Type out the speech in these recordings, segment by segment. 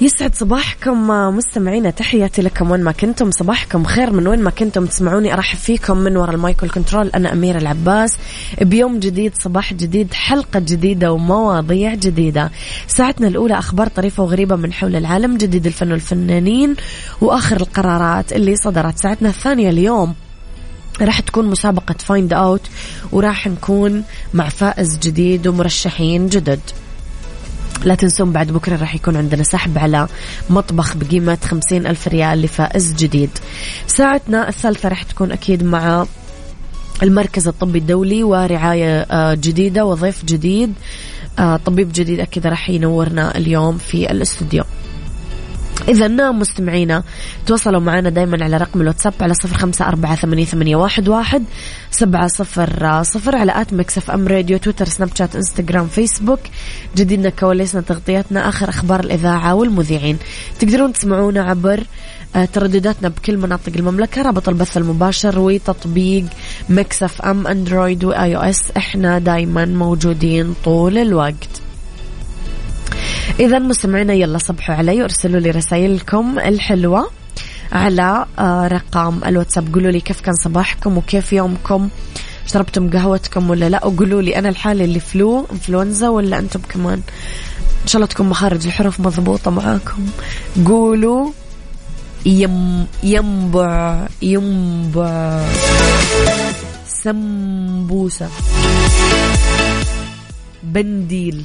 يسعد صباحكم مستمعينا تحياتي لكم وين ما كنتم. صباحكم خير من وين ما كنتم تسمعوني. أرحب فيكم من وراء ال mic وال control أنا أميرة العباس. بيوم جديد صباح جديد حلقة جديدة ومواضيع جديدة. ساعتنا الأولى أخبار طريفة وغريبة من حول العالم جديد الفن والفنانين وآخر القرارات اللي صدرت. ساعتنا الثانية اليوم راح تكون مسابقة find out وراح نكون مع فائز جديد ومرشحين جدد. لا تنسون بعد بكرة راح يكون عندنا سحب على مطبخ بقيمة خمسين ألف ريال لفائز جديد. ساعتنا الثالثة راح تكون أكيد مع المركز الطبي الدولي ورعاية آه، جديدة وضيف جديد آه، طبيب جديد أكيد راح ينورنا اليوم في الاستوديو. إذا مستمعينا تواصلوا معنا دايما على رقم الواتساب على صفر خمسة أربعة ثمانية, ثمانية واحد, واحد سبعة صفر صفر على at Mix FM Radio تويتر سناب شات إنستغرام فيسبوك. جديدنا كواليسنا تغطياتنا آخر أخبار الإذاعة والمذيعين. تقدرون تسمعونا عبر آه، تردداتنا بكل مناطق المملكة رابط البث المباشر وتطبيق Mix FM أندرويد و iOS. إحنا دايما موجودين طول الوقت. إذا مستمعينا يلا صبحوا علي وارسلوا لي رسائلكم الحلوة على آه، رقم الواتساب. قولوا لي كيف كان صباحكم وكيف يومكم؟ شربتم قهوتكم ولا لا؟ وقولوا لي أنا لحالي اللي flu إنفلونزا ولا أنتم كمان؟ إن شاء الله تكون مخارج الحروف مضبوطة معاكم. قولوا يم ينبع ينبع سمبوسة. بنديل.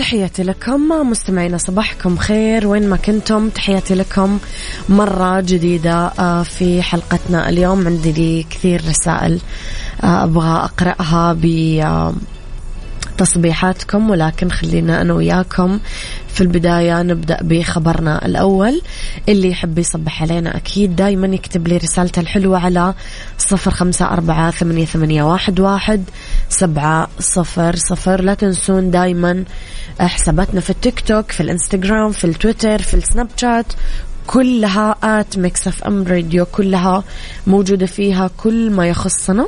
تحياتي لكم. مستمعينا صباحكم خير. وين ما كنتم تحياتي لكم مرة جديدة آه، في حلقتنا اليوم. عندي لي كثير رسائل آه، أبغى أقرأها ب تصبيحاتكم ولكن خلينا أنا وياكم في البداية نبدأ بخبرنا الأول. اللي يحب يصبح علينا أكيد دايما يكتب لي رسالته الحلوة على صفر خمسة أربعة ثمانية, ثمانية واحد, واحد سبعة صفر صفر. لا تنسون دايما حساباتنا في التيك توك في الإنستغرام في التويتر في السناب شات. كلها at Mix FM Radio كلها موجودة فيها كل ما يخصنا.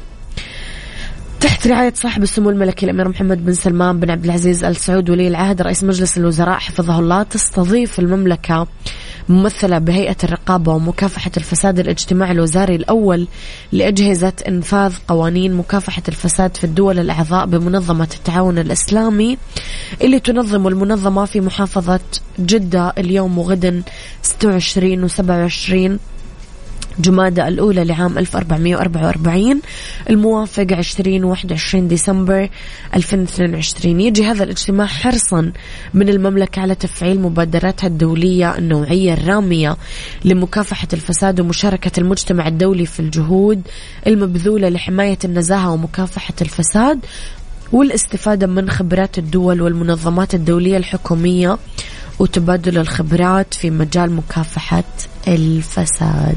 تحت رعاية صاحب السمو الملكي الأمير محمد بن سلمان بن عبد العزيز آل سعود ولي العهد رئيس مجلس الوزراء حفظه الله تستضيف المملكة ممثلة بهيئة الرقابة ومكافحة الفساد الاجتماع الوزاري الأول لأجهزة إنفاذ قوانين مكافحة الفساد في الدول الأعضاء بمنظمة التعاون الإسلامي اللي تنظم المنظمة في محافظة جدة اليوم وغدا 26 و 27 جمادة الأولى لعام 1444 الموافق 20 21 ديسمبر 2022 يجي هذا الاجتماع حرصا من المملكة على تفعيل مبادراتها الدولية النوعية الرامية لمكافحة الفساد ومشاركة المجتمع الدولي في الجهود المبذولة لحماية النزاهة ومكافحة الفساد والاستفادة من خبرات الدول والمنظمات الدولية الحكومية وتبادل الخبرات في مجال مكافحة الفساد.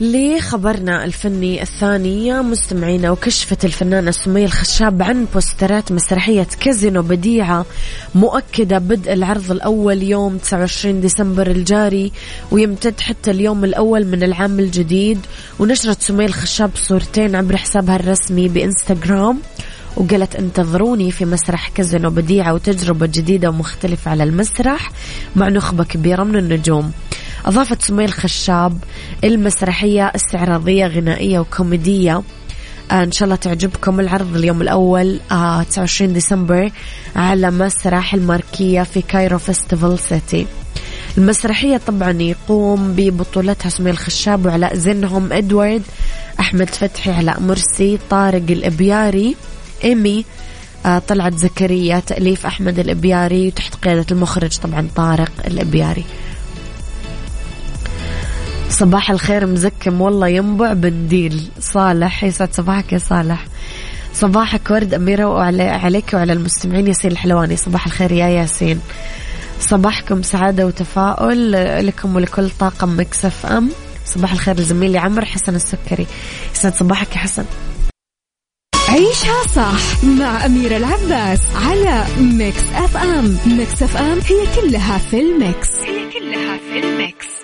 لخبرنا الفني الثاني مستمعينا وكشفت الفنانة سمية الخشاب عن بوسترات مسرحية كازينو بديعة مؤكدة بدء العرض الأول يوم 29 ديسمبر الجاري ويمتد حتى اليوم الأول من العام الجديد. ونشرت سمية الخشاب صورتين عبر حسابها الرسمي بإنستغرام وقالت انتظروني في مسرح كازينو بديعة وتجربة جديدة ومختلفة على المسرح مع نخبة كبيرة من النجوم. أضافت سمية الخشاب المسرحية استعراضية غنائية وكوميدية. آه، إن شاء الله تعجبكم العرض اليوم الأول 29 آه، ديسمبر على مسرح الـ Marquee في Cairo Festival City. المسرحية طبعا يقوم ببطولتها سمية الخشاب وعلاء زينهم إدوارد أحمد فتحي علاء مرسي طارق الإبياري إيمي آه، طلعت زكريا تأليف أحمد الإبياري وتحت قيادة المخرج طبعا طارق الإبياري. صباح الخير مزكم والله ينبع بنديل صالح يسعد صباحك يا صالح. صباحك ورد أميرة وعليك وعلى المستمعين ياسين الحلواني. صباح الخير يا ياسين. صباحكم سعادة وتفاؤل لكم ولكل طاقم Mix FM. صباح الخير لزميلي عمر حسن السكري. يسعد صباحك يا حسن. عيشها صح مع أميرة العباس على Mix FM. Mix FM هي كلها في ال mix. هي كلها في ال mix.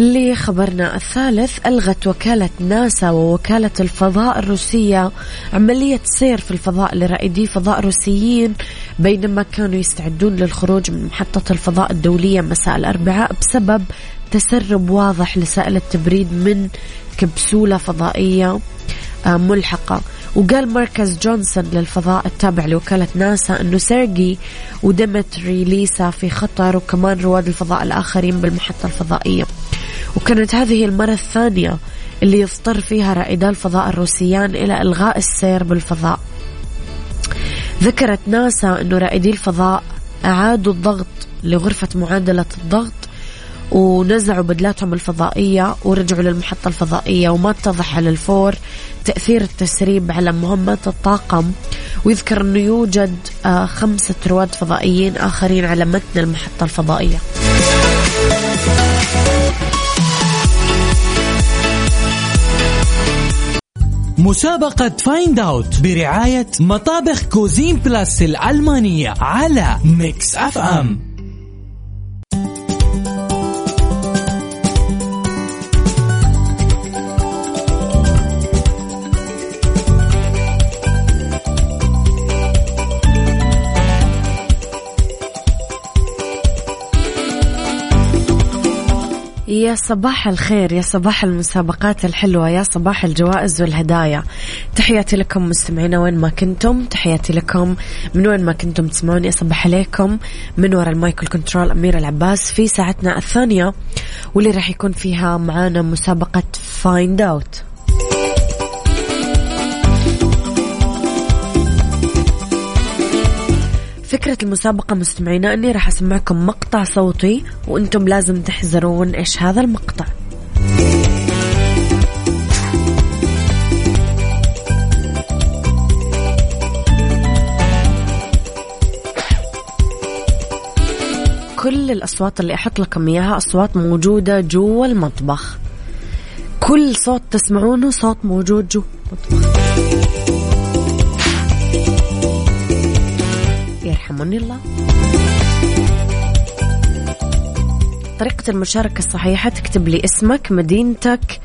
لخبرنا الثالث ألغت وكالة ناسا ووكالة الفضاء الروسية عملية سير في الفضاء لرائدي فضاء روسيين بينما كانوا يستعدون للخروج من محطة الفضاء الدولية مساء الأربعاء بسبب تسرب واضح لسائل التبريد من كبسولة فضائية آه، ملحقة. وقال مركز جونسون للفضاء التابع لوكالة ناسا أنه سيرجي وديمتري ليسا في خطر وكمان رواد الفضاء الآخرين بالمحطة الفضائية. وكانت هذه المرة الثانية اللي يضطر فيها رائدا الفضاء الروسيان إلى إلغاء السير بالفضاء. ذكرت ناسا أنه رائدي الفضاء أعادوا الضغط لغرفة معادلة الضغط ونزعوا بدلاتهم الفضائية ورجعوا للمحطة الفضائية وما اتضح على الفور تأثير التسريب على مهمات الطاقم. ويذكر أنه يوجد آه، خمسة رواد فضائيين آخرين على متن المحطة الفضائية. مسابقة Find Out برعاية مطابخ Cuisine Plus الألمانية على Mix FM يا صباح الخير يا صباح المسابقات الحلوة يا صباح الجوائز والهدايا. تحياتي لكم مستمعينا وين ما كنتم تحياتي لكم من وين ما كنتم تسمعوني. أصبح عليكم من وراء المايك control أميرة العباس في ساعتنا الثانية واللي راح يكون فيها معانا مسابقة Find Out فكرة المسابقة مستمعينا أني راح أسمعكم مقطع صوتي وأنتم لازم تحذرون إيش هذا المقطع. كل الأصوات اللي أحط لكم إياها أصوات موجودة جوا المطبخ. كل صوت تسمعونه صوت موجود جوا المطبخ. يرحمني الله. طريقة المشاركة الصحيحة تكتب لي اسمك مدينتك.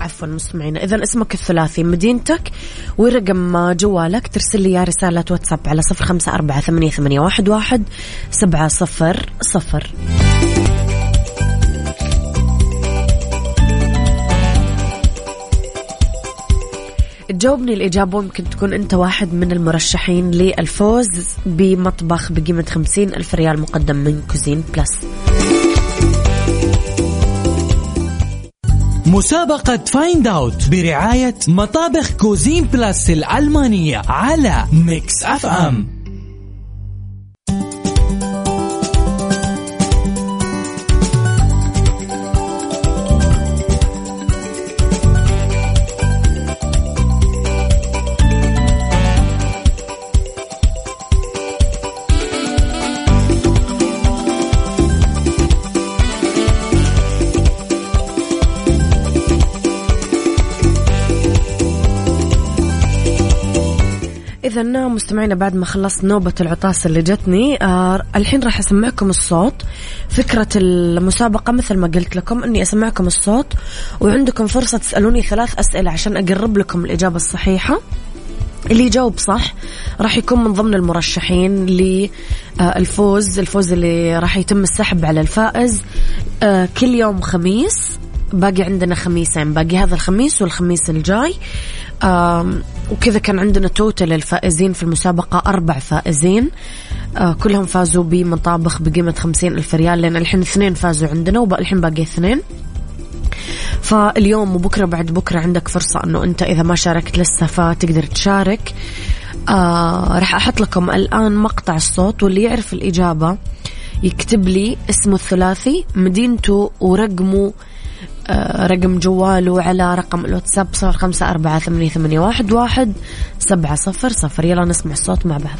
عفوا مستمعينا. اذا اسمك الثلاثي مدينتك. ورقم جوالك ترسل لي يا رسالة واتساب على صفر خمسة أربعة ثمانية, واحد سبعة صفر صفر. تجاوبني الإجابة ممكن تكون أنت واحد من المرشحين للفوز بمطبخ بقيمة خمسين ألف ريال مقدم من Cuisine Plus. مسابقة Find Out برعاية مطابخ Cuisine Plus الألمانية على Mix FM إذا مستمعينا بعد ما خلصت نوبة العطاس اللي جتني آه الحين راح أسمعكم الصوت. فكرة المسابقة مثل ما قلت لكم أني أسمعكم الصوت وعندكم فرصة تسألوني ثلاث أسئلة عشان أقرب لكم الإجابة الصحيحة. اللي يجاوب صح راح يكون من ضمن المرشحين للفوز الفوز اللي راح يتم السحب على الفائز آه، كل يوم خميس. باقي عندنا خميسين باقي هذا الخميس والخميس الجاي. وكذا كان عندنا توتال الفائزين في المسابقة أربع فائزين. آه كلهم فازوا بمطابخ بقيمة خمسين ألف ريال لأن الحين اثنين فازوا عندنا والحين باقي اثنين. فاليوم وبكرة بعد بكرة عندك فرصة أنه أنت إذا ما شاركت لسه فتقدر تشارك. آه راح أحط لكم الآن مقطع الصوت واللي يعرف الإجابة يكتب لي اسمه الثلاثي مدينته ورقمه رقم جواله على رقم الواتساب صفر خمسة أربعة ثمانية, واحد سبعة صفر صفر. يلا نسمع الصوت مع بعض.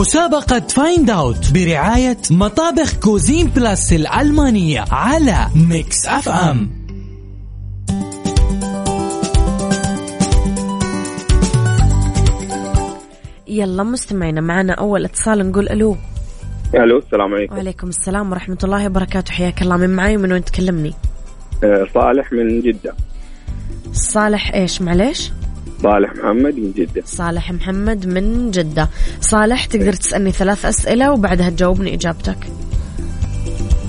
مسابقة Find Out برعاية مطابخ Cuisine Plus الألمانية على Mix FM يلا مستمعينا معنا أول اتصال نقول ألو. ألو السلام عليكم. وعليكم السلام ورحمة الله وبركاته. حياك الله. من معي من وين تكلمني؟ آه، صالح من جدة. صالح إيش؟ معليش؟ صالح محمد من جدة. صالح محمد من جدة. صالح تقدر تسألني ثلاث أسئلة وبعدها تجاوبني إجابتك.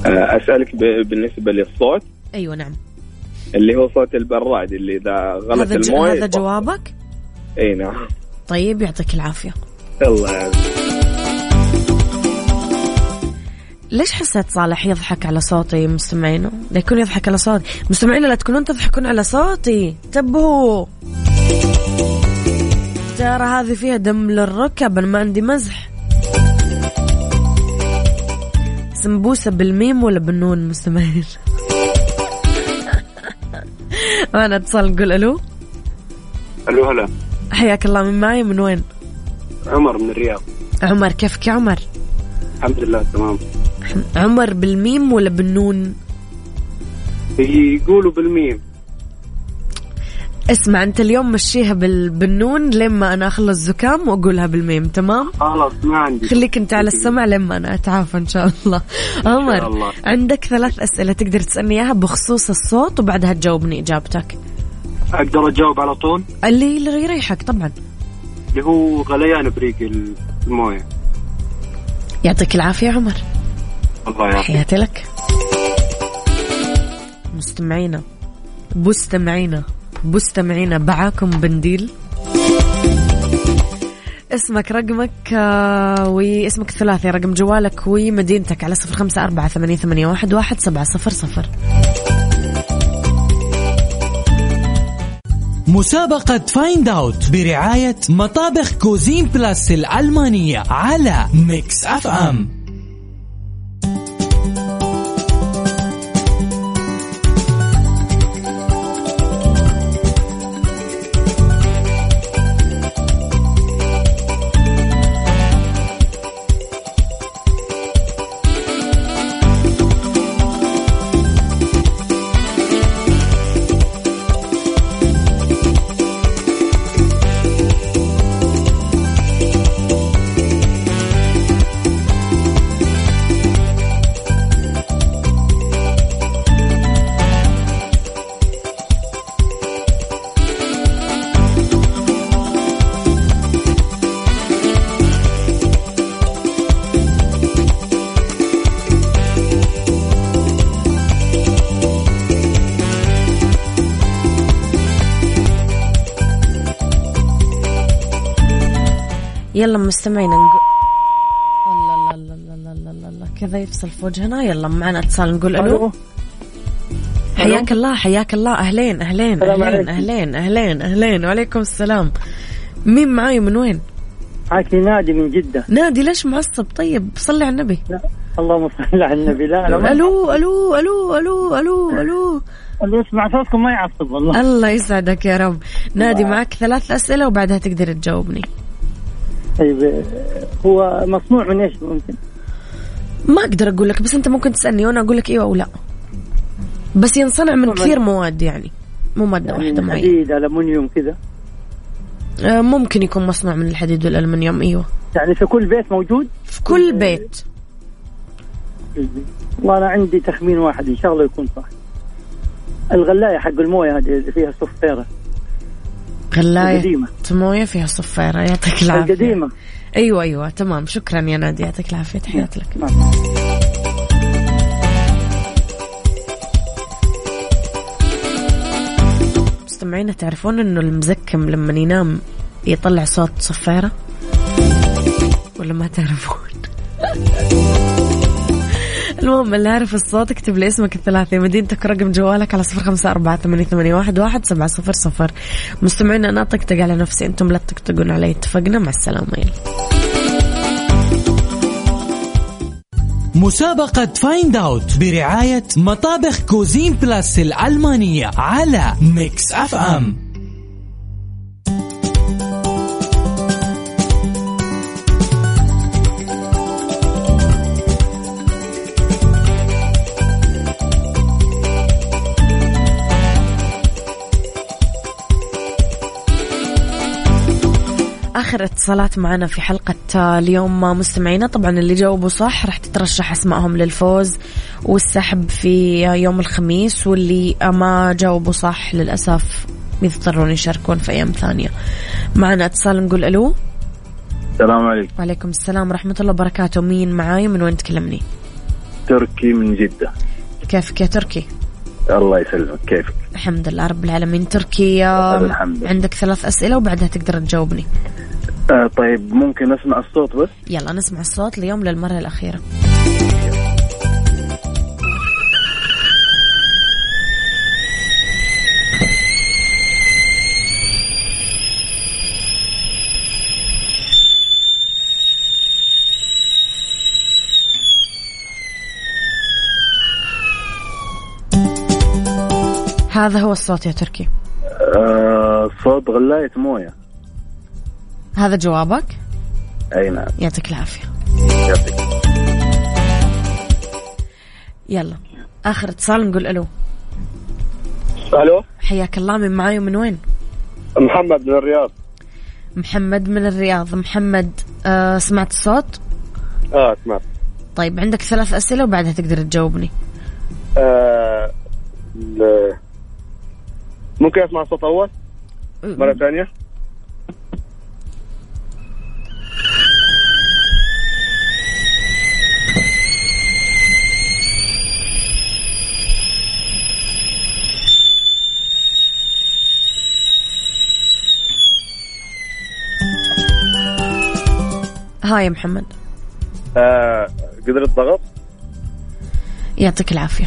آه، أسألك بالنسبة للصوت. أيوة نعم. اللي هو صوت البراد اللي إذا غلط هذا المويه هذا جوابك؟ أي نعم. طيب يعطيك العافية. الله يعافيك ليش حسيت صالح يضحك على صوتي؟ مستمعينه؟ لا يكون يضحك على صوتي، مستمعينه لا تكونون تضحكون على صوتي، انتبهوا. ترى هذه فيها دم للركب أنا ما عندي مزح. سمبوسة بالميم ولا بالنون مستمعين؟ وأنا اتصل نقول ألو ألو هلا حياك الله من معي من وين؟ عمر من الرياض عمر كيفك يا عمر؟ الحمد لله تمام عمر بالميم ولا بالنون؟ يقولوا بالميم اسمع انت اليوم مشيها بال... بالنون لما أنا اخلص زكام واقولها بالميم تمام؟ خلاص ما عندي خليك انت على السمع لما أنا اتعافى إن شاء الله. عمر الله. عندك ثلاث أسئلة تقدر تسألني إياها بخصوص الصوت وبعدها تجاوبني إجابتك. أقدر أجاوب على طول؟ اللي اللي يريحك طبعا. اللي هو غليان بريق الموية. يعطيك العافية عمر. الله يعافيك. حياتي لك. مستمعينا مستمعينا. مستمعينا باعاكم بنديل. اسمك رقمك آه، واسمك الثلاثي رقم جوالك ومدينتك على صفر خمسة أربعة ثمانية, ثمانية واحد, واحد سبعة صفر صفر. مسابقة Find Out برعاية مطابخ Cuisine Plus الألمانية على Mix FM يلا مستمعينا نقول الله الله الله الله الله الله كذا يفصل في وجهنا يلا معنا اتصال نقول ألو حياك الله حياك الله اهلين اهلين اهلين. اهلين اهلين اهلين وعليكم السلام مين معاي من وين؟ معك نادي من جدة نادي ليش معصب طيب صلي على النبي لا اللهم صل على النبي لا لا ألو ألو ألو ألو ألو ألو اللي يسمع صوتكم ما يعصب والله الله يسعدك يا رب نادي معك ثلاث اسئله وبعدها تقدر تجاوبني طيب هو مصنوع من إيش ممكن؟ ما أقدر أقول لك بس أنت ممكن تسألني وأنا أقول لك إيوه أو لا. بس ينصنع من كثير مواد يعني مو مادة واحدة يعني معينه حديد الومنيوم كذا؟ آه، ممكن يكون مصنوع من الحديد والألمنيوم إيوه. يعني في كل بيت موجود؟ في كل بيت. والله أنا عندي تخمين واحد إن شاء الله يكون صح. الغلاية حق الموية هذه اللي فيها صفيرة. غلاية مويه فيها صفيرة يعطيك العافية. القديمة. أيوه أيوه. تمام. شكرا يا نادي يعطيك العافية. تحياتي لك. نعم. مستمعينا تعرفون إنه المزكم لما ينام يطلع صوت صفيرة ولا ما تعرفون؟ المهم اللي عارف الصوت اكتب لي اسمك الثلاثي. مدينتك رقم جوالك على صفر خمسة أربعة ثمانية, واحد, سبعة صفر صفر. مستمعينا أنا أطقطق على نفسي. أنتم لا تطقطقون علي. اتفقنا؟ مع السلامة. مسابقة Find Out برعاية مطابخ Cuisine Plus الألمانية على Mix FM آخر اتصالات معنا في حلقة اليوم مستمعينا. طبعا اللي جاوبوا صح راح تترشح أسمائهم للفوز والسحب في يوم الخميس واللي ما جاوبوا صح للأسف يضطرون يشاركون في أيام ثانية. معنا اتصال نقول ألو. السلام عليكم. وعليكم السلام ورحمة الله وبركاته. مين معاي؟ من وين تكلمني؟ تركي من جدة. كيفك يا تركي؟ الله يسلمك. كيفك؟ الحمد لله رب العالمين. تركي آه، الحمد. عندك ثلاث أسئلة وبعدها تقدر تجاوبني. آه طيب ممكن اسمع الصوت بس؟ يلا نسمع الصوت اليوم للمرة الأخيرة. هذا هو الصوت يا تركي. آه صوت غلاية موية. هذا جوابك؟ أي نعم. يعطيك العافية. يعطيك. يلا آخر اتصال نقول ألو. ألو؟ حياك الله من معاي ومن وين؟ محمد من الرياض. محمد من الرياض. محمد آه سمعت الصوت؟ آه سمعت. طيب عندك ثلاث أسئلة وبعدها تقدر تجاوبني. آه ممكن أسمع الصوت أول؟ مرة ثانية؟ يا محمد. آه قدر الضغط؟ يعطيك العافية.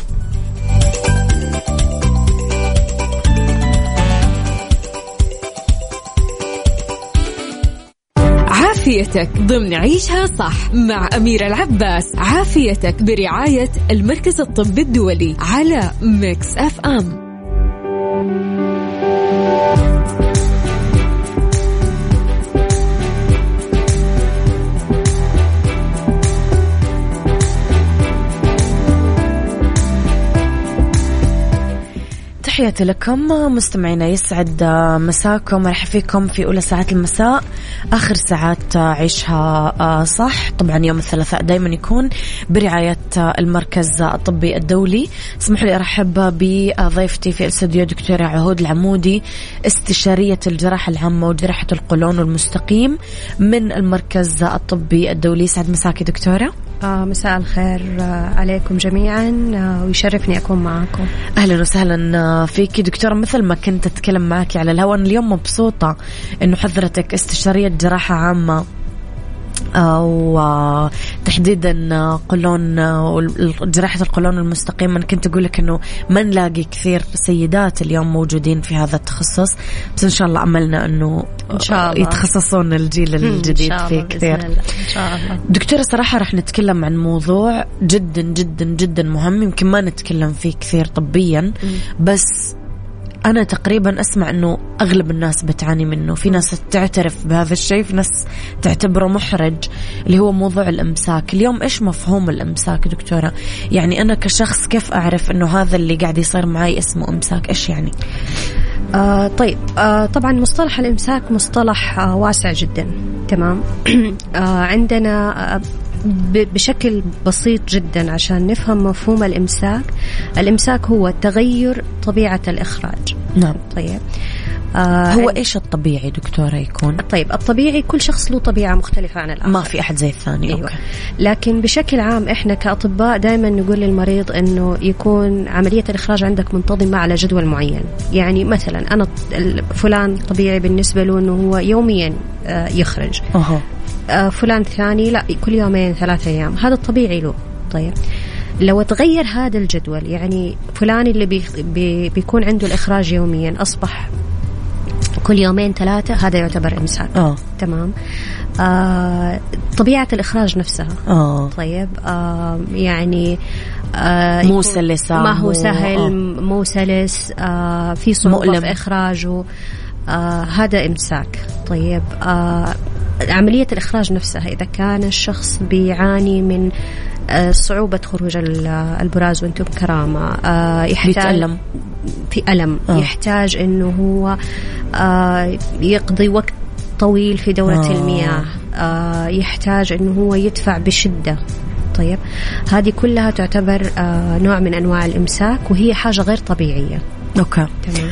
عافيتك ضمن عيشها صح مع أميرة العباس. عافيتك برعاية المركز الطبي الدولي على Mix FM. تحياتي لكم. مستمعينا يسعد مساكم. راح فيكم في أولى ساعات المساء. آخر ساعات عيشها صح. طبعا يوم الثلاثاء دايما يكون برعاية المركز الطبي الدولي. اسمحوا لي أرحب بضيفتي في الاستوديو دكتورة عهود العمودي استشارية الجراحة العامة وجراحة القولون والمستقيم من المركز الطبي الدولي. سعد مساكي دكتورة. آه مساء الخير آه عليكم جميعا آه ويشرفني أكون معكم أهلا وسهلا فيك دكتوره مثل ما كنت أتكلم معك على الهواء اليوم مبسوطة إنه حضرتك استشارية جراحة عامة. وتحديدا قولون جراحة القولون المستقيم أنا كنت أقول لك أنه ما نلاقي كثير سيدات اليوم موجودين في هذا التخصص بس إن شاء الله أملنا أنه إن شاء الله. يتخصصون الجيل الجديد فيه كثير. إن شاء الله دكتورة صراحة رح نتكلم عن موضوع جدا جدا جدا مهم يمكن ما نتكلم فيه كثير طبيا بس أنا تقريبا أسمع أنه أغلب الناس بتعاني منه. في ناس تعترف بهذا الشيء في ناس تعتبره محرج اللي هو موضوع الإمساك. اليوم إيش مفهوم الإمساك دكتورة؟ يعني أنا كشخص كيف أعرف أنه هذا اللي قاعد يصير معي اسمه إمساك؟ إيش يعني؟ آه طيب آه طبعا مصطلح الإمساك مصطلح آه واسع جدا. تمام؟ آه عندنا آه بشكل بسيط جدا عشان نفهم مفهوم الإمساك. الإمساك هو تغير طبيعة الإخراج. نعم. طيب. آه هو إيش الطبيعي دكتورة يكون؟ طيب الطبيعي كل شخص له طبيعة مختلفة عن الآخر. ما في أحد زي الثاني. أيوة. أوكي. لكن بشكل عام إحنا كأطباء دائما نقول للمريض إنه يكون عملية الإخراج عندك منتظمة على جدول معين. يعني مثلا أنا فلان طبيعي بالنسبة له إنه هو يوميا آه، يخرج. آه، فلان ثاني لا كل يومين ثلاثة أيام. هذا الطبيعي له. طيب. لو تغير هذا الجدول يعني فلان اللي بي بي بيكون عنده الإخراج يوميا أصبح كل يومين ثلاثة هذا يعتبر إمساك. آه. تمام. آه طبيعة الإخراج نفسها. آه. طيب. آه يعني آه مو يكون- سلسة، ما هو سهل آه. مو سلس آه في صعوبة. في إخراجه. آه هذا إمساك. طيب آه عملية الإخراج نفسها إذا كان الشخص بيعاني من آه صعوبة خروج ال- البراز وأنتم بكرامة آه يحتاج بيتألم في ألم. آه. يحتاج أنه هو آه يقضي وقت طويل في دورة آه. آه. المياه. آه يحتاج أنه هو يدفع بشدة. طيب هذه كلها تعتبر آه نوع من أنواع الإمساك وهي حاجة غير طبيعية. أوكي. تمام.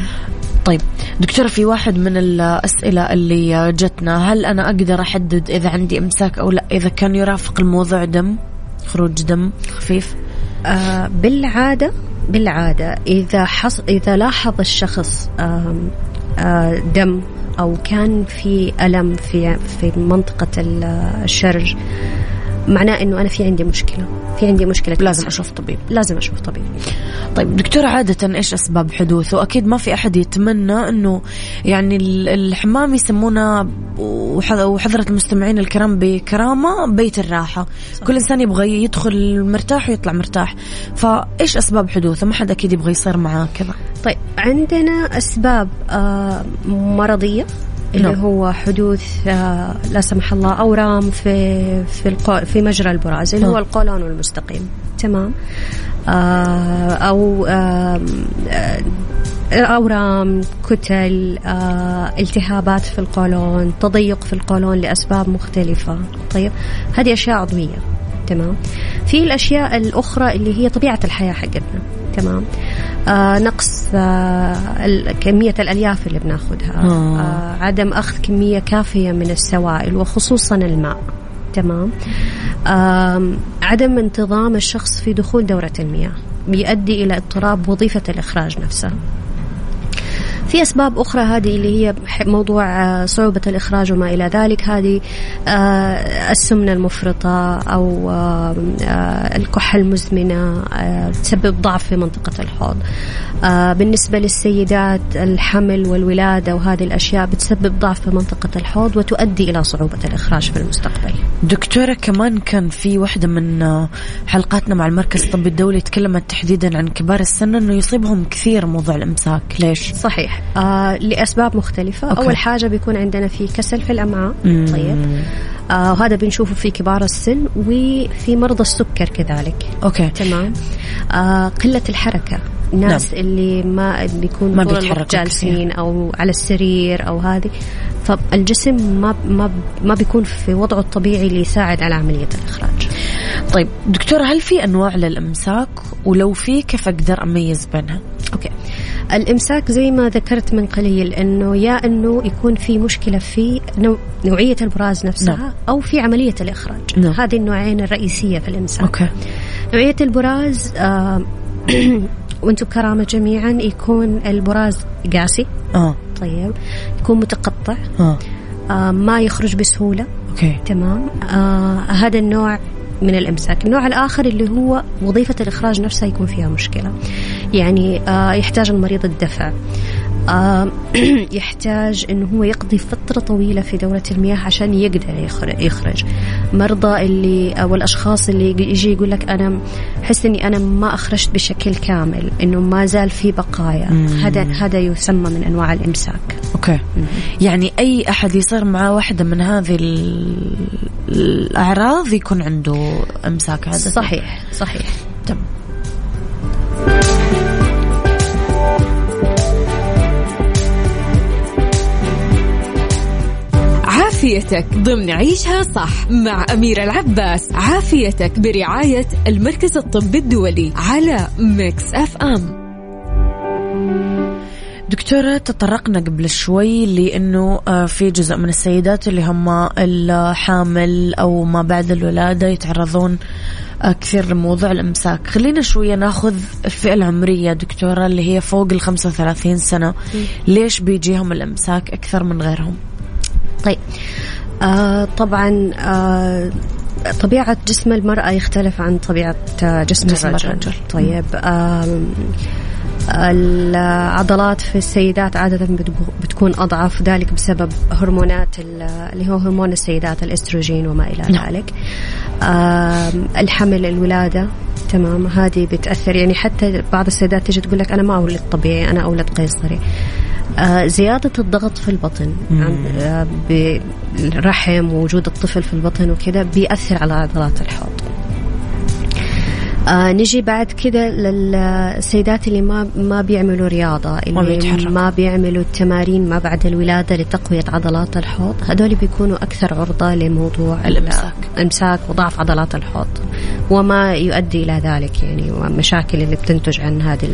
طيب دكتورة في واحد من الأسئلة اللي جتنا هل أنا أقدر أحدد إذا عندي إمساك أو لا؟ إذا كان يرافق الموضوع دم خروج دم خفيف؟ آه بالعادة بالعادة إذا حص إذا لاحظ الشخص آم آه دم أو كان في ألم في في منطقة ال- الشرج معناه إنه أنا في عندي مشكلة في عندي مشكلة لازم. أشوف طبيب. لازم أشوف طبيب. طيب دكتورة عادة إيش أسباب حدوثه؟ أكيد ما في أحد يتمنى أنه يعني ال- الحمام يسمونه وح- وحضرة المستمعين الكرام بكرامة بيت الراحة. صح. كل إنسان يبغى يدخل مرتاح ويطلع مرتاح. فإيش أسباب حدوثه؟ ما حد أكيد يبغى يصير معاه كذا. طيب عندنا أسباب آه مرضية. اللي نعم. هو حدوث آه لا سمح الله أورام في في القو في مجرى البراز اللي نعم. هو القولون المستقيم. تمام. آه آم، آه أورام كتل آه، التهابات في القولون تضيق في القولون لأسباب مختلفة. طيب. هذه أشياء عضوية. تمام. في الأشياء الأخرى اللي هي طبيعة الحياة حقتنا. تمام. آه نقص آه كمية الألياف اللي بناخدها. آه. آه عدم أخذ كمية كافية من السوائل وخصوصا الماء. تمام. آم، عدم انتظام الشخص في دخول دورة المياه بيؤدي إلى اضطراب وظيفة الإخراج نفسها في أسباب أخرى هذه اللي هي موضوع آه، صعوبة الإخراج وما إلى ذلك. هذه آه، السمنة المفرطة أو آه، الكحة المزمنة تسبب ضعف في منطقة الحوض. بالنسبة للسيدات الحمل والولادة وهذه الأشياء بتسبب ضعف في منطقة الحوض وتؤدي إلى صعوبة الإخراج في المستقبل. دكتورة كمان كان في واحدة من حلقاتنا مع المركز الطبي الدولي تكلمت تحديدا عن كبار السن إنه يصيبهم كثير موضوع الأمساك. ليش؟ صحيح. آه لأسباب مختلفة okay. أول حاجة بيكون عندنا في كسل في الأمعاء مم. طيب آه وهذا بنشوفه في كبار السن وفي مرضى السكر كذلك okay تمام آه قلة الحركة الناس نعم. اللي ما بيكون ما بيتحركوا جالسين أو على السرير أو هذه فالجسم ما ما ما بيكون في وضعه الطبيعي اللي يساعد على عملية الإخراج. طيب دكتوره هل في أنواع للأمساك ولو في كيف أقدر أميز بينها؟ okay. الإمساك زي ما ذكرت من قليل إنه يا إنه يكون في مشكلة في نوع نوعية البراز نفسها نعم. أو في عملية الإخراج. نعم. هذه النوعين الرئيسية في الإمساك. okay. نوعية البراز آه وأنتم كرامة جميعا يكون البراز قاسي آه طيب يكون متقطع آه, آه ما يخرج بسهولة okay تمام آه هذا النوع من الإمساك. النوع الآخر اللي هو وظيفة الإخراج نفسها يكون فيها مشكلة. يعني آه يحتاج المريض الدفع. يحتاج انه هو يقضي فترة طويلة في دورة المياه عشان يقدر يخرج مرضى اللي أو الأشخاص اللي يجي يقول لك أنا أحس إني أنا ما أخرجت بشكل كامل إنه ما زال في بقايا. هذا هذا يسمى من أنواع الإمساك. okay. مم. يعني أي أحد يصير معاه واحدة من هذه الأعراض يكون عنده إمساك عاده صحيح صحيح. تمام. عافيتك ضمن عيشها صح مع أميرة العباس. عافيتك برعاية المركز الطبي الدولي على Mix FM. دكتورة تطرقنا قبل شوي لأنه آه، في جزء من السيدات اللي هم الحامل أو ما بعد الولادة يتعرضون آه، كثير لموضوع الإمساك. خلينا شوية ناخذ الفئة العمرية دكتورة اللي هي فوق ال 35 سنة. ليش بيجيهم الإمساك أكثر من غيرهم؟ طيب. آه طبعا آه طبيعة جسم المرأة يختلف عن طبيعة جسم, جسم الرجل. الرجل. طيب آه العضلات في السيدات عادة بتكون أضعف ذلك بسبب هرمونات اللي هو هرمون السيدات الإستروجين وما إلى نعم. ذلك. الحمل الولادة. تمام. هذه بتأثر يعني حتى بعض السيدات تجي تقول لك أنا ما أولد طبيعي أنا أولد قيصري. آه زيادة الضغط في البطن آه بالرحم ووجود الطفل في البطن وكذا بيأثر على عضلات الحوض. آه نجي بعد كده للسيدات اللي ما ما بيعملوا رياضة اللي ما, بيعملوا التمارين ما بعد الولادة لتقوية عضلات الحوض هذول بيكونوا أكثر عرضة لموضوع الإمساك. الإمساك وضعف عضلات الحوض وما يؤدي إلى ذلك يعني والمشاكل اللي بتنتج عن هذه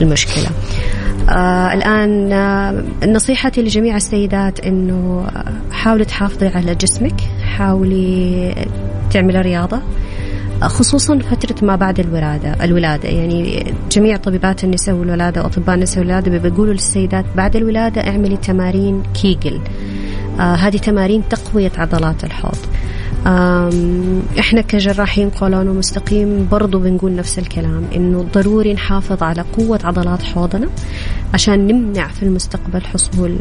المشكلة. آه الآن آه نصيحتي لجميع السيدات أنه حاولي تحافظي على جسمك حاولي تعملي رياضة خصوصا فترة ما بعد الولادة الولادة. يعني جميع طبيبات النساء والولادة وأطباء النساء والولادة بيقولوا للسيدات بعد الولادة اعملي تمارين كيجل. آه هذه تمارين تقوية عضلات الحوض. إحنا كجراحين قولون ومستقيم برضو بنقول نفس الكلام إنه ضروري نحافظ على قوة عضلات حوضنا عشان نمنع في المستقبل حصول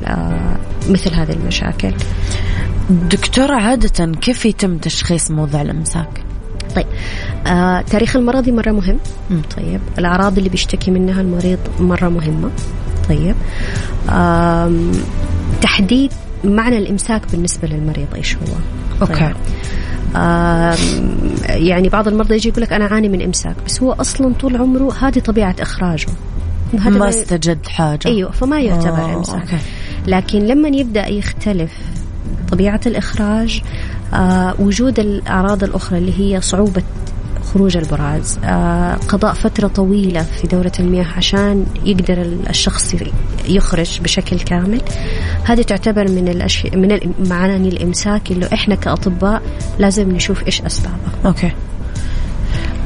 مثل هذه المشاكل. دكتورة عادة كيف يتم تشخيص موضوع الأمساك؟ طيب آه تاريخ المرضي مرة مهم. طيب الأعراض اللي بيشتكي منها المريض مرة مهمة. طيب آه تحديد معنى الإمساك بالنسبة للمريض إيش هو؟ طيب. أوكي آه يعني بعض المرضى يجي يقول لك أنا أعاني من إمساك بس هو أصلا طول عمره هذه طبيعة إخراجه هذا ما استجد حاجة أيوه فما يعتبر إمساك okay. لكن لما يبدأ يختلف طبيعة الإخراج آه وجود الأعراض الأخرى اللي هي صعوبة خروج البراز. آه قضاء فترة طويلة في دورة المياه عشان يقدر الشخص يخرج بشكل كامل. هذه تعتبر من الأشياء من معاني الإمساك اللي إحنا كأطباء لازم نشوف إيش أسبابه. okay.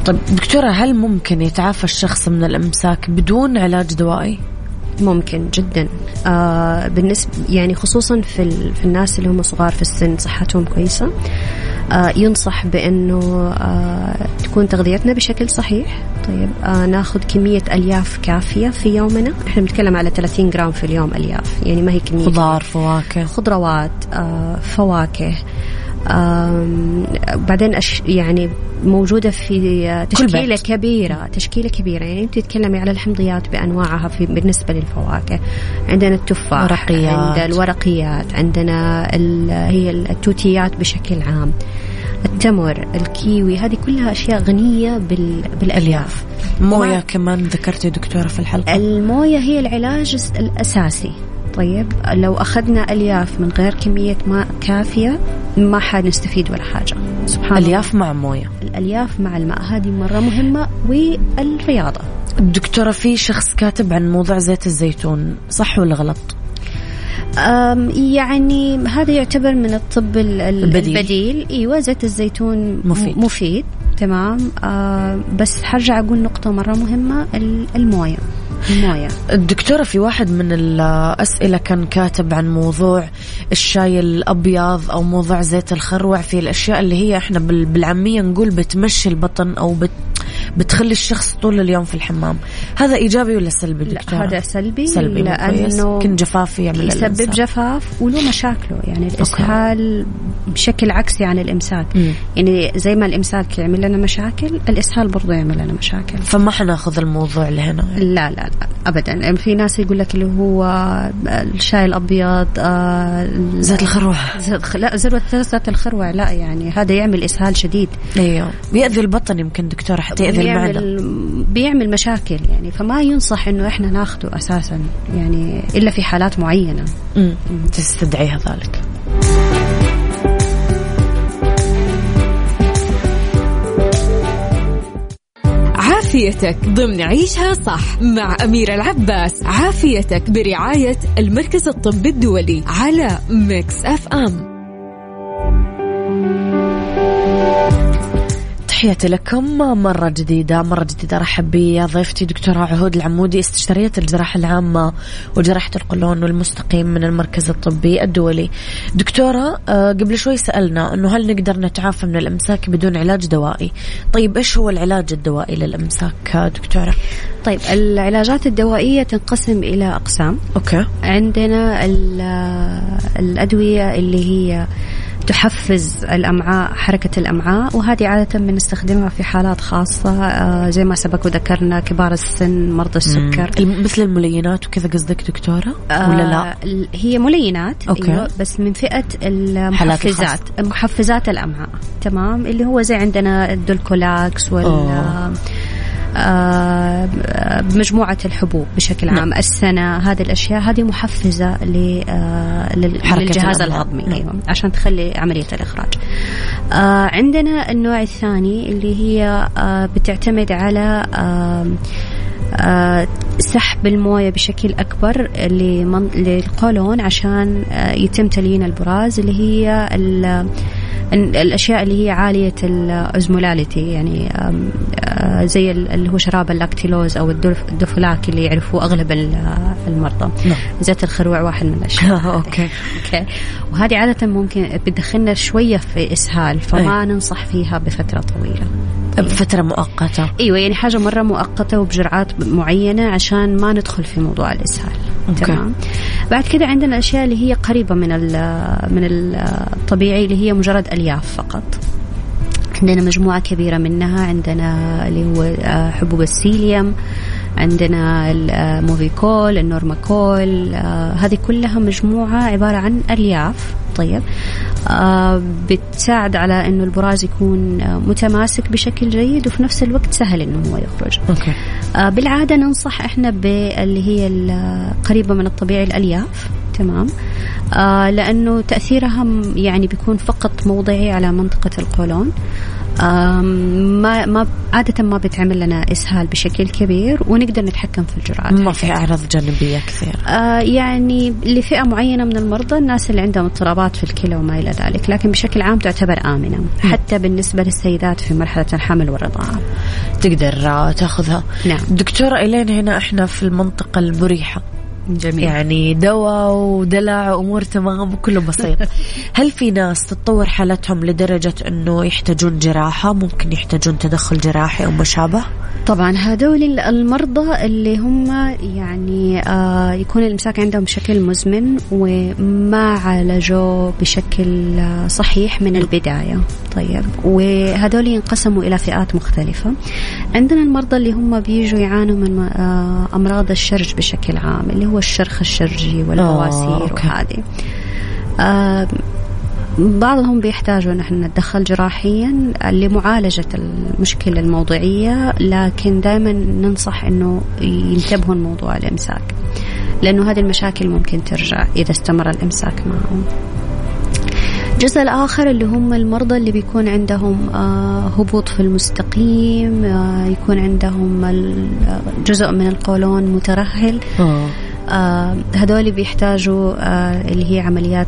طيب دكتورة هل ممكن يتعافى الشخص من الإمساك بدون علاج دوائي؟ ممكن جدا. آه بالنسبة يعني خصوصا في, ال... في الناس اللي هم صغار في السن صحتهم كويسة. آه ينصح بأنه آه تكون تغذيتنا بشكل صحيح. طيب آه ناخذ كمية ألياف كافية في يومنا. إحنا بنتكلم على 30 جرام في اليوم ألياف. يعني ما هي كمية. خضار فواكه. خضروات آه فواكه. بعدين أش يعني موجودة في تشكيلة بيت. كبيرة تشكيلة كبيرة. يعني أنت تتكلمي على الحمضيات بأنواعها في بالنسبة للفواكه. عندنا التفاح ورقيات. عند الورقيات عندنا هي التوتيات بشكل عام. التمر الكيوي هذه كلها أشياء غنية بال... بالألياف. موية كمان ذكرتي دكتورة في الحلقة. الموية هي العلاج الأساسي. طيب لو أخذنا ألياف من غير كمية ماء كافية ما حنستفيد ولا حاجة. سبحان الله. ألياف مع موية. الألياف مع الماء هذه مرة مهمة. والرياضة. دكتورة في شخص كاتب عن موضوع زيت الزيتون صح ولا غلط؟ أم، يعني هذا يعتبر من الطب ال- ال- البديل. البديل. إيوه زيت الزيتون مفيد. مفيد. تمام. آه بس حرجع أقول نقطة مرة مهمة ال- الموية. المويه الدكتورة في واحد من الأسئلة كان كاتب عن موضوع الشاي الأبيض أو موضوع زيت الخروع في الأشياء اللي هي إحنا بال- بالعامية نقول بتمشي البطن أو بت بتخلي الشخص طول اليوم في الحمام. هذا إيجابي ولا سلبي لا دكتورة؟ هذا سلبي سلبي لأنه يمكن جفاف يعمل يسبب. جفاف وله مشاكله يعني الإسهال بشكل عكسي عن الإمساك. مم. يعني زي ما الإمساك يعمل لنا مشاكل الإسهال برضه يعمل لنا مشاكل. فما حناخذ الموضوع لهنا؟ لا لا لا ابدا. يعني في ناس يقول لك اللي هو الشاي الأبيض آه، زيت الخروع. زيت- لا زيت الخروع لا يعني هذا يعمل إسهال شديد. أيوه. بيأذي البطن يمكن دكتورة حتى يأذي المعدة بيعمل بيعمل مشاكل يعني فما ينصح إنه إحنا ناخده أساسا يعني إلا في حالات معينة. مم. تستدعيها ذلك. عافيتك ضمن عيشها صح مع أميرة العباس. عافيتك برعاية المركز الطبي الدولي على Mix FM. تحياتي لكم. مرة جديدة مرة جديدة. رحب بضيفتي دكتورة عهود العمودي استشارية الجراحة العامة وجراحة القولون والمستقيم من المركز الطبي الدولي. دكتورة آه، قبل شوي سألنا أنه هل نقدر نتعافى من الإمساك بدون علاج دوائي؟ طيب إيش هو العلاج الدوائي للإمساك دكتورة؟ طيب العلاجات الدوائية تنقسم إلى أقسام. أوكي. عندنا ال- الأدوية اللي هي تحفز الأمعاء حركة الأمعاء وهذه عادة بنستخدمها في حالات خاصة آه، زي ما سبق وذكرنا كبار السن مرضى السكر. مثل الملينات وكذا قصدك دكتورة؟ ولا لا؟ آه، هي ملينات okay. أيوة بس من فئة المحفزات محفزات الأمعاء. تمام؟ اللي هو زي عندنا ال Dulcolax وال أوه. آه، مجموعة الحبوب بشكل نعم. عام السنا هذه الأشياء هذه محفزة ل- آه، للجهاز. الهضمي نعم. أيوة عشان تخلي عملية الإخراج آه، عندنا النوع الثاني اللي هي آه، بتعتمد على آه، سحب الموية بشكل أكبر للقولون عشان آه، يتم تليين البراز اللي هي الأشياء اللي هي عالية ال osmolality يعني آه، زي ال- اللي هو شراب اللاكتيلوز أو ال Duphalac اللي يعرفوه أغلب ال- المرضى نعم. زيت الخروع واحد من الأشياء okay okay وهذه عادة ممكن بتدخلنا شوية في إسهال فما أي. ننصح فيها بفترة طويلة بفترة مؤقتة أيوه يعني حاجة مرة مؤقتة وبجرعات معينة عشان ما ندخل في موضوع الإسهال. تمام. بعد كده عندنا الاشياء اللي هي قريبة من ال- من الطبيعي اللي هي مجرد ألياف فقط. عندنا مجموعة كبيرة منها عندنا اللي هو آه، حبوب ال psyllium عندنا ال Movicol ال Normacol آه، هذه كلها مجموعة عبارة عن ألياف. طيب. آه، بتساعد على إنه البراز يكون آه، متماسك بشكل جيد وفي نفس الوقت سهل إنه هو يخرج. أوكي. آه، بالعادة ننصح إحنا باللي هي القريبة من الطبيعي الألياف. تمام. آه لأنه تأثيرها يعني بيكون فقط موضعي على منطقة القولون. ما ما عادة ما بتعمل لنا إسهال بشكل كبير ونقدر نتحكم في الجرعات ما في أعراض جانبية كثير آه يعني لفئة معينة من المرضى الناس اللي عندهم اضطرابات في الكلى وما إلى ذلك لكن بشكل عام تعتبر آمنة حتى بالنسبة للسيدات في مرحلة الحمل والرضاعة. تقدر تأخذها. نعم. دكتورة إلين هنا إحنا في المنطقة المريحة. جميل. يعني دواء ودلع وأمور تمام وكله بسيط. هل في ناس تتطور حالتهم لدرجة إنه يحتاجون جراحة؟ ممكن يحتاجون تدخل جراحي أو ما شابه طبعا هذول المرضى اللي هم يعني آه يكون الامساك عندهم بشكل مزمن وما عالجوه بشكل آه صحيح من البداية. طيب وهذول ينقسموا إلى فئات مختلفة. عندنا المرضى اللي هم بيجوا يعانوا من آه أمراض الشرج بشكل عام اللي هو الشرخ الشرجي والبواسير وهذه. آه بعضهم بيحتاجوا نحن نتدخل جراحيا لمعالجة المشكلة الموضعية لكن دائما ننصح إنه ينتبهوا لموضوع الإمساك لأنه هذه المشاكل ممكن ترجع إذا استمر الإمساك معهم. الجزء الآخر اللي هم المرضى اللي بيكون عندهم آه هبوط في المستقيم آه يكون عندهم جزء من القولون مترهل. آه. آه. هذول بيحتاجوا آه اللي هي عمليات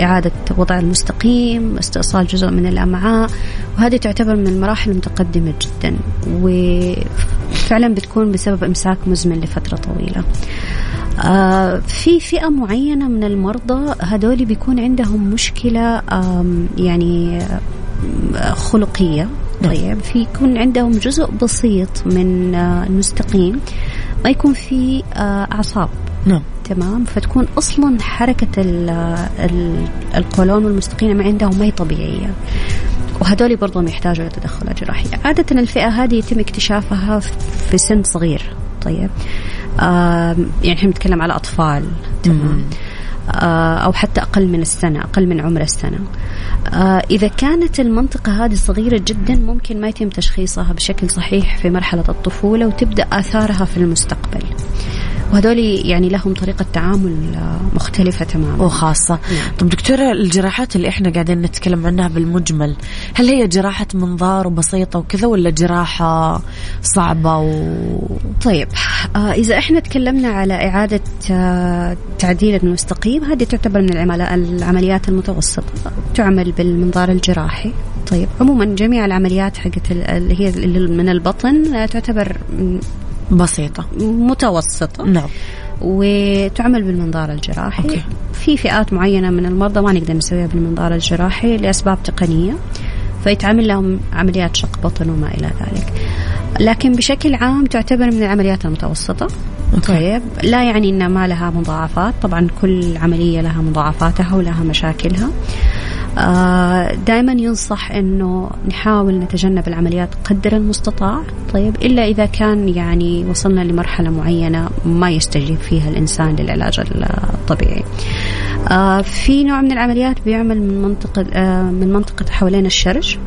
إعادة وضع المستقيم استئصال جزء من الأمعاء. وهذه تعتبر من المراحل المتقدمة جدا وفعلا بتكون بسبب إمساك مزمن لفترة طويلة. آه في فئة معينة من المرضى هذول بيكون عندهم مشكلة يعني خلقية. طيب في يكون عندهم جزء بسيط من المستقيم. ما يكون في أعصاب. نعم. تمام؟ فتكون أصلا حركة القولون والمستقيم عندهم ما هي طبيعية. وهذول برضهم يحتاجوا لتدخلات جراحيه عادة الفئة هذه يتم اكتشافها في سن صغير. طيب. آه يعني إحنا بنتكلم على أطفال. تمام. آه أو حتى أقل من السنة أقل من عمر السنة. آه إذا كانت المنطقة هذه صغيرة جدا ممكن ما يتم تشخيصها بشكل صحيح في مرحلة الطفولة وتبدأ آثارها في المستقبل. وهذول يعني لهم طريقة تعامل مختلفة تماما. وخاصة. نعم. طب دكتورة الجراحات اللي إحنا قاعدين نتكلم عنها بالمجمل هل هي جراحة منظار وبسيطة وكذا ولا جراحة صعبة و... طيب آه إذا إحنا تكلمنا على إعادة آه تعديل المستقيم هذه تعتبر من العمليات المتوسطة تعمل بالمنظار الجراحي. طيب عموما جميع العمليات حقت اللي هي من البطن تعتبر بسيطة. متوسطة. نعم. وتعمل بالمنظار الجراحي. okay. في فئات معينة من المرضى ما نقدر نسويها بالمنظار الجراحي لأسباب تقنية فيتعمل لهم عمليات شق بطن وما إلى ذلك. لكن بشكل عام تعتبر من العمليات المتوسطة. okay. طيب. لا يعني أن ما لها مضاعفات. طبعا كل عملية لها مضاعفاتها ولها مشاكلها. آه دائما ينصح إنه نحاول نتجنب العمليات قدر المستطاع. طيب إلا إذا كان يعني وصلنا لمرحلة معينة ما يستجيب فيها الإنسان للعلاج الطبيعي. آه في نوع من العمليات بيعمل من منطقة آه من منطقة حوالين الشرج.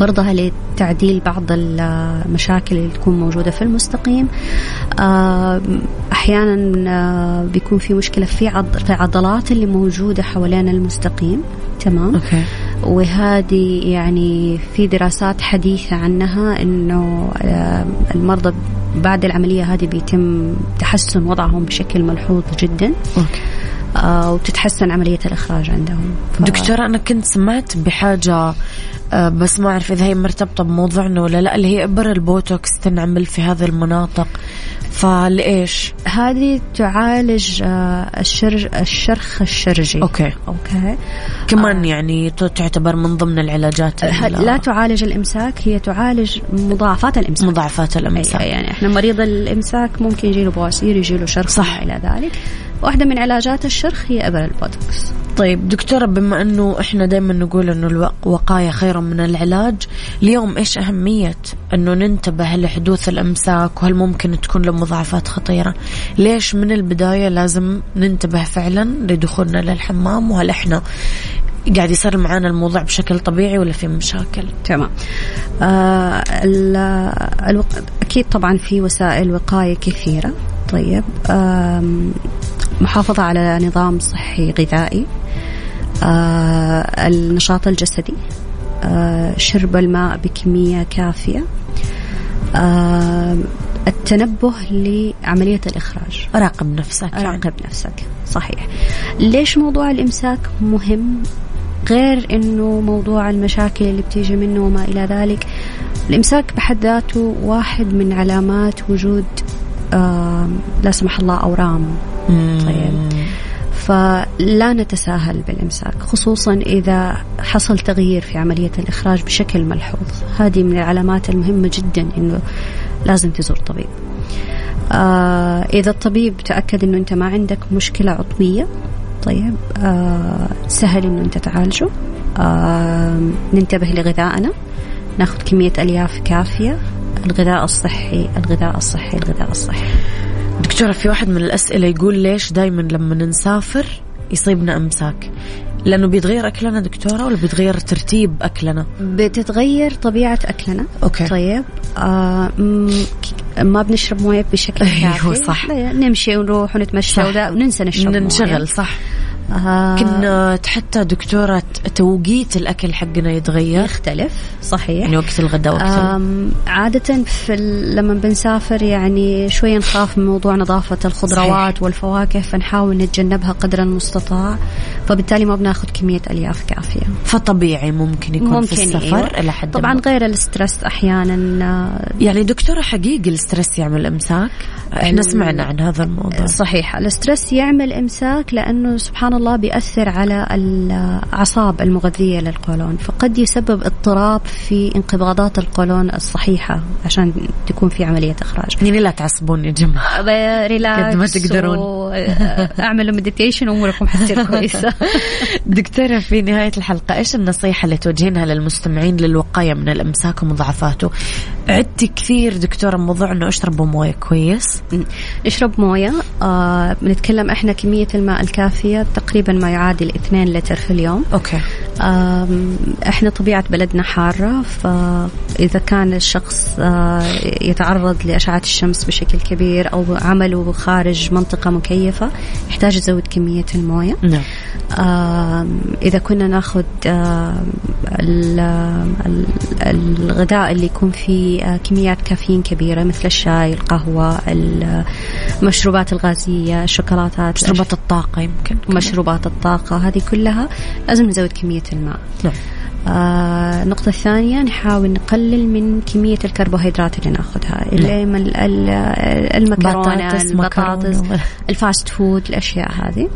برضها لتعديل بعض المشاكل اللي تكون موجودة في المستقيم. أحيانا بيكون في مشكلة في في عضلات اللي موجودة حوالين المستقيم. تمام؟ أوكي. وهذه يعني في دراسات حديثة عنها أنه المرضى بعد العملية هذه بيتم تحسن وضعهم بشكل ملحوظ جدا. okay. آه وتتحسن عملية الإخراج عندهم. ف... دكتورة أنا كنت سمعت بحاجة آه بس ما أعرف إذا هي مرتبطة بموضوعنا ولا لا اللي هي إبر البوتوكس تنعمل في هذه المناطق. فلإيش؟ هذه تعالج آه الشرج الشرخ الشرجي. okay. okay. كمان آه. يعني تعتبر من ضمن العلاجات لا تعالج الإمساك هي تعالج مضاعفات الإمساك. مضاعفات الإمساك. يعني إحنا مريض الإمساك ممكن يجيله بواسير يجيله شرخ صح. إلى ذلك. واحدة من علاجات الشرخ هي إبر البوتوكس طيب دكتورة بما أنه إحنا دائما نقول أنه الوقاية خير من العلاج اليوم إيش أهمية أنه ننتبه لحدوث الأمساك وهل ممكن تكون له مضاعفات خطيرة ليش من البداية لازم ننتبه فعلا لدخولنا للحمام وهل إحنا قاعد يصير معانا الموضوع بشكل طبيعي ولا في مشاكل؟ تمام. آه الوق... أكيد طبعا في وسائل وقاية كثيرة. طيب محافظة على نظام صحي غذائي. آه النشاط الجسدي. آه شرب الماء بكمية كافية. آه التنبه لعملية الإخراج راقب نفسك راقب نفسك صحيح ليش موضوع الإمساك مهم غير إنه موضوع المشاكل اللي بتيجي منه وما إلى ذلك الإمساك بحد ذاته واحد من علامات وجود آه لا سمح الله أورام طيب. فلا نتساهل بالإمساك خصوصا إذا حصل تغيير في عملية الإخراج بشكل ملحوظ. هذه من العلامات المهمة جدا أنه لازم تزور طبيب. آه إذا الطبيب تأكد أنه أنت ما عندك مشكلة عضوية طيب آه سهل أنه أنت تعالجه. آه ننتبه لغذائنا. ناخذ كمية ألياف كافية. الغذاء الصحي الغذاء الصحي الغذاء الصحي. دكتورة في واحد من الأسئلة يقول ليش دايما لما نسافر يصيبنا أمساك لأنه بيتغير أكلنا دكتورة ولا بيتغير ترتيب أكلنا بتتغير طبيعة أكلنا أوكي. طيب آه ما بنشرب موية بشكل أيوه كافي صح. نمشي ونروح ونتمشى وننسى نشرب ننشغل موية. صح آه كنا حتى دكتورة توقيت الأكل حقنا يتغير. يختلف صحيح. يعني وقت الغداء وقت عادة في لما بنسافر يعني شوية نخاف من موضوع نظافة الخضروات صحيح. والفواكه فنحاول نتجنبها قدر المستطاع. فبالتالي ما بناخذ كمية ألياف كافية. فطبيعي ممكن يكون ممكن في السفر أيوة. إلى حد طبعا. غير ال stress أحيانا آه، يعني دكتورة حقيقي ال stress يعمل إمساك؟ إحنا سمعنا عن هذا الموضوع. صحيح. ال stress يعمل إمساك لأنه سبحان الله بيأثر على الأعصاب المغذية للقولون فقد يسبب اضطراب في انقباضات القولون الصحيحة عشان تكون في عملية إخراج. يعني لا تعصبون يا جماعة. relax قد ما تقدرون. أعملوا meditation وأموركم حتصير كويسة. دكتورة في نهاية الحلقة إيش النصيحة اللي توجهينها للمستمعين للوقاية من الإمساك ومضاعفاته؟ عدتي كثير دكتورة موضوع أنه أشربوا موية كويس. نشرب موية. آه بنتكلم إحنا كمية الماء الكافية تقريبا ما يعادل 2 لتر في اليوم. okay. إحنا طبيعة بلدنا حارة فإذا كان الشخص آه، يتعرض لأشعة الشمس بشكل كبير أو عمله خارج منطقة مكيفة يحتاج يزود كمية الموية. نعم. إذا كنا ناخذ الغذاء اللي يكون فيه آه، كميات كافيين كبيرة مثل الشاي القهوة المشروبات الغازية الشوكولاتات مشروبات الطاقة يمكن. مشروبات الطاقة هذه كلها لازم نزود كمية الماء. نعم. آه النقطة الثانية نحاول نقلل من كمية الكربوهيدرات اللي ناخذها. ال- المكرونة بطاطس، البطاطس. ال fast food الأشياء هذه.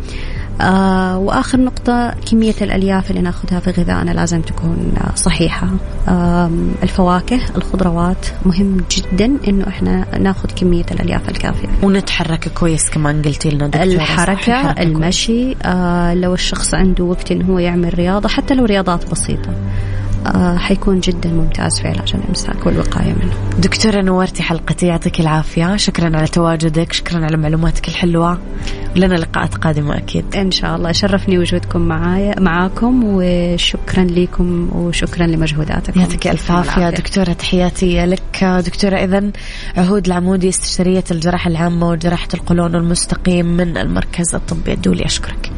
آه وآخر نقطة كمية الألياف اللي ناخذها في غذائنا لازم تكون آه، صحيحة. آم، الفواكه الخضروات مهم جدا إنه إحنا ناخذ كمية الألياف الكافية. ونتحرك كويس كمان قلتي لنا دكتورة. كويس. المشي آه لو الشخص عنده وقت إنه هو يعمل رياضة حتى لو رياضات بسيطة. آه حيكون جدا ممتاز في علاج الإمساك والوقاية منه. دكتورة نورتي حلقتي يعطيك العافية. شكرا على تواجدك شكرا على معلوماتك الحلوة. لنا لقاءات قادمة أكيد. إن شاء الله. شرفني وجودكم معايا معاكم وشكرا لكم وشكرا لمجهوداتكم. يعطيك ألف عافية. دكتورة تحياتي لك. دكتورة إذا عهود العمودي استشارية الجراحة العامة وجراحة القولون المستقيم من المركز الطبي الدولي. أشكرك.